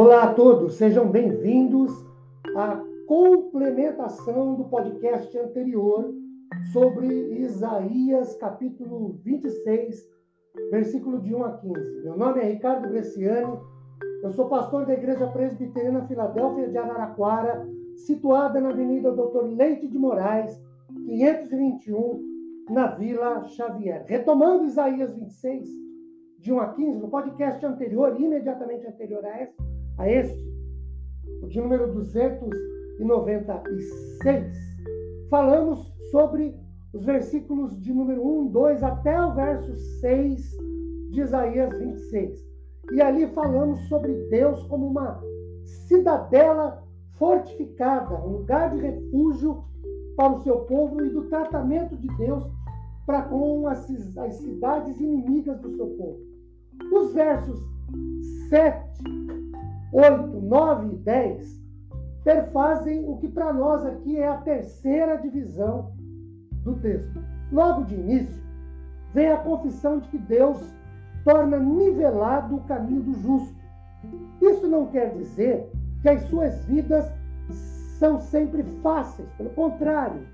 Olá a todos, sejam bem-vindos à complementação do podcast anterior sobre Isaías, capítulo 26, versículo de 1 a 15. Meu nome é Ricardo Bresciani, eu sou pastor da Igreja Presbiteriana Filadélfia de Araraquara, situada na Avenida Doutor Leite de Moraes, 521, na Vila Xavier. Retomando Isaías 26, de 1 a 15, no podcast anterior, imediatamente anterior a este, a este, o de número 296, falamos sobre os versículos de número 1, 2 até o verso 6 de Isaías 26. E ali falamos sobre Deus como uma cidadela fortificada, um lugar de refúgio para o seu povo e do tratamento de Deus para com as, as cidades inimigas do seu povo. Os versos 7 8, 9 e 10 perfazem o que para nós aqui é a terceira divisão do texto. Logo de início, vem a confissão de que Deus torna nivelado o caminho do justo. Isso não quer dizer que as suas vidas são sempre fáceis, pelo contrário,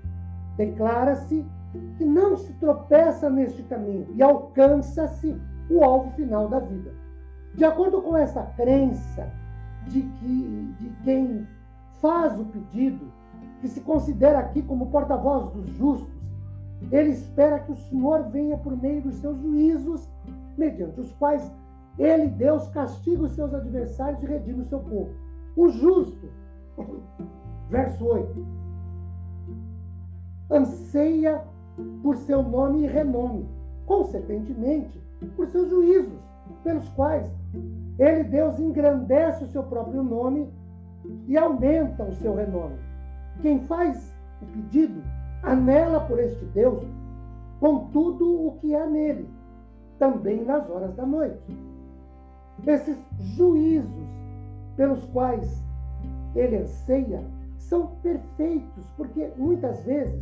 declara-se que não se tropeça neste caminho e alcança-se o alvo final da vida. De acordo com essa crença, de, que, de quem faz o pedido, que se considera aqui como porta-voz dos justos, ele espera que o Senhor venha por meio dos seus juízos, mediante os quais ele, Deus, castiga os seus adversários e redime o seu povo. O justo, verso 8, anseia por seu nome e renome, consequentemente, por seus juízos, pelos quais ele, Deus, engrandece o seu próprio nome e aumenta o seu renome. Quem faz o pedido anela por este Deus com tudo o que há nele, também nas horas da noite. Esses juízos pelos quais ele anseia são perfeitos, porque muitas vezes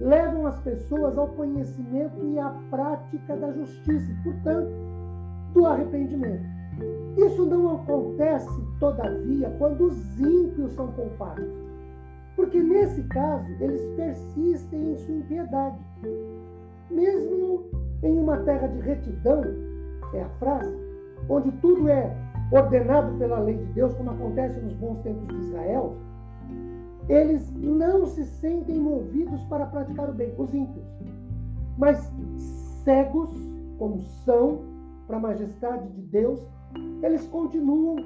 levam as pessoas ao conhecimento e à prática da justiça, portanto, do arrependimento. Isso não acontece, todavia, quando os ímpios são culpados. Porque nesse caso, eles persistem em sua impiedade. Mesmo em uma terra de retidão, é a frase, onde tudo é ordenado pela lei de Deus, como acontece nos bons tempos de Israel, eles não se sentem movidos para praticar o bem, os ímpios, mas cegos, como são, para a majestade de Deus, eles continuam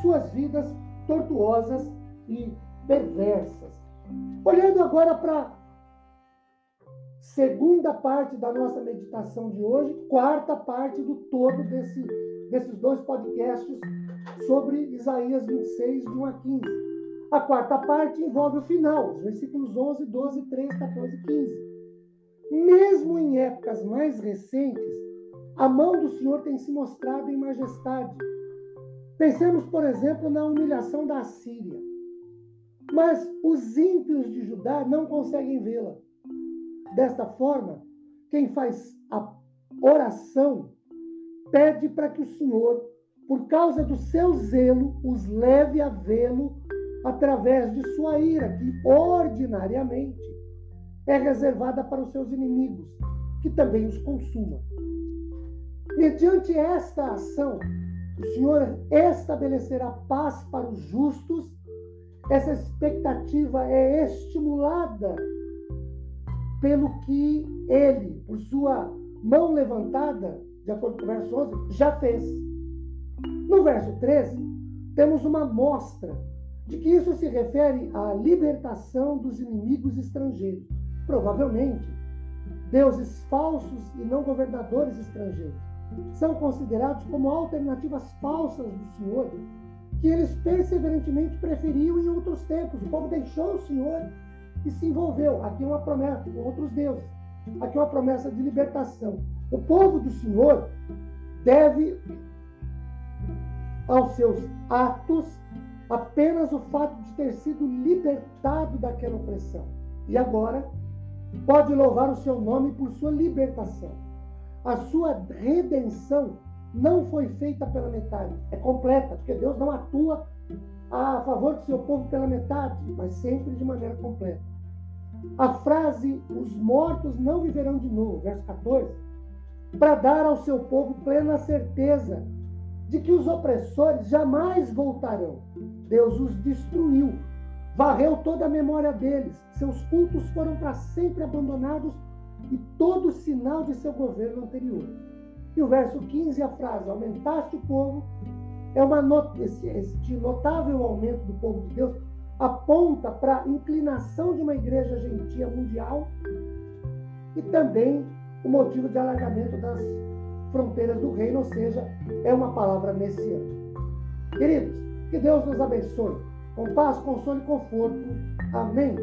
suas vidas tortuosas e perversas. Olhando agora para a segunda parte da nossa meditação de hoje, quarta parte do todo desse, desses dois podcasts sobre Isaías 26, de 1 a 15. A quarta parte envolve o final, os versículos 11, 12, 13, 14 e 15. Mesmo em épocas mais recentes, a mão do Senhor tem se mostrado em majestade. Pensemos, por exemplo, na humilhação da Assíria. Mas os ímpios de Judá não conseguem vê-la. Desta forma, quem faz a oração pede para que o Senhor, por causa do seu zelo, os leve a vê-lo através de sua ira, que ordinariamente é reservada para os seus inimigos, que também os consuma. Mediante esta ação, o Senhor estabelecerá paz para os justos. Essa expectativa é estimulada pelo que ele, por sua mão levantada, de acordo com o verso 11, já fez. No verso 13, temos uma mostra de que isso se refere à libertação dos inimigos estrangeiros. Provavelmente, deuses falsos e não governadores estrangeiros são considerados como alternativas falsas do Senhor, que eles perseverantemente preferiam em outros tempos. O povo deixou o Senhor e se envolveu. Aqui uma promessa com outros deuses. Aqui uma promessa de libertação. O povo do Senhor deve aos seus atos apenas o fato de ter sido libertado daquela opressão. E agora pode louvar o seu nome por sua libertação. A sua redenção não foi feita pela metade, é completa, porque Deus não atua a favor do seu povo pela metade, mas sempre de maneira completa. A frase os mortos não viverão de novo, verso 14, para dar ao seu povo plena certeza de que os opressores jamais voltarão. Deus os destruiu, varreu toda a memória deles, seus cultos foram para sempre abandonados e todo sinal de seu governo anterior. E o verso 15, a frase: Aumentaste o povo, é uma not esse, este notável aumento do povo de Deus aponta para a inclinação de uma igreja gentia mundial e também o motivo de alargamento das fronteiras do reino, ou seja, é uma palavra messiânica. Queridos, que Deus nos abençoe. Com paz, consolo e conforto. Amém.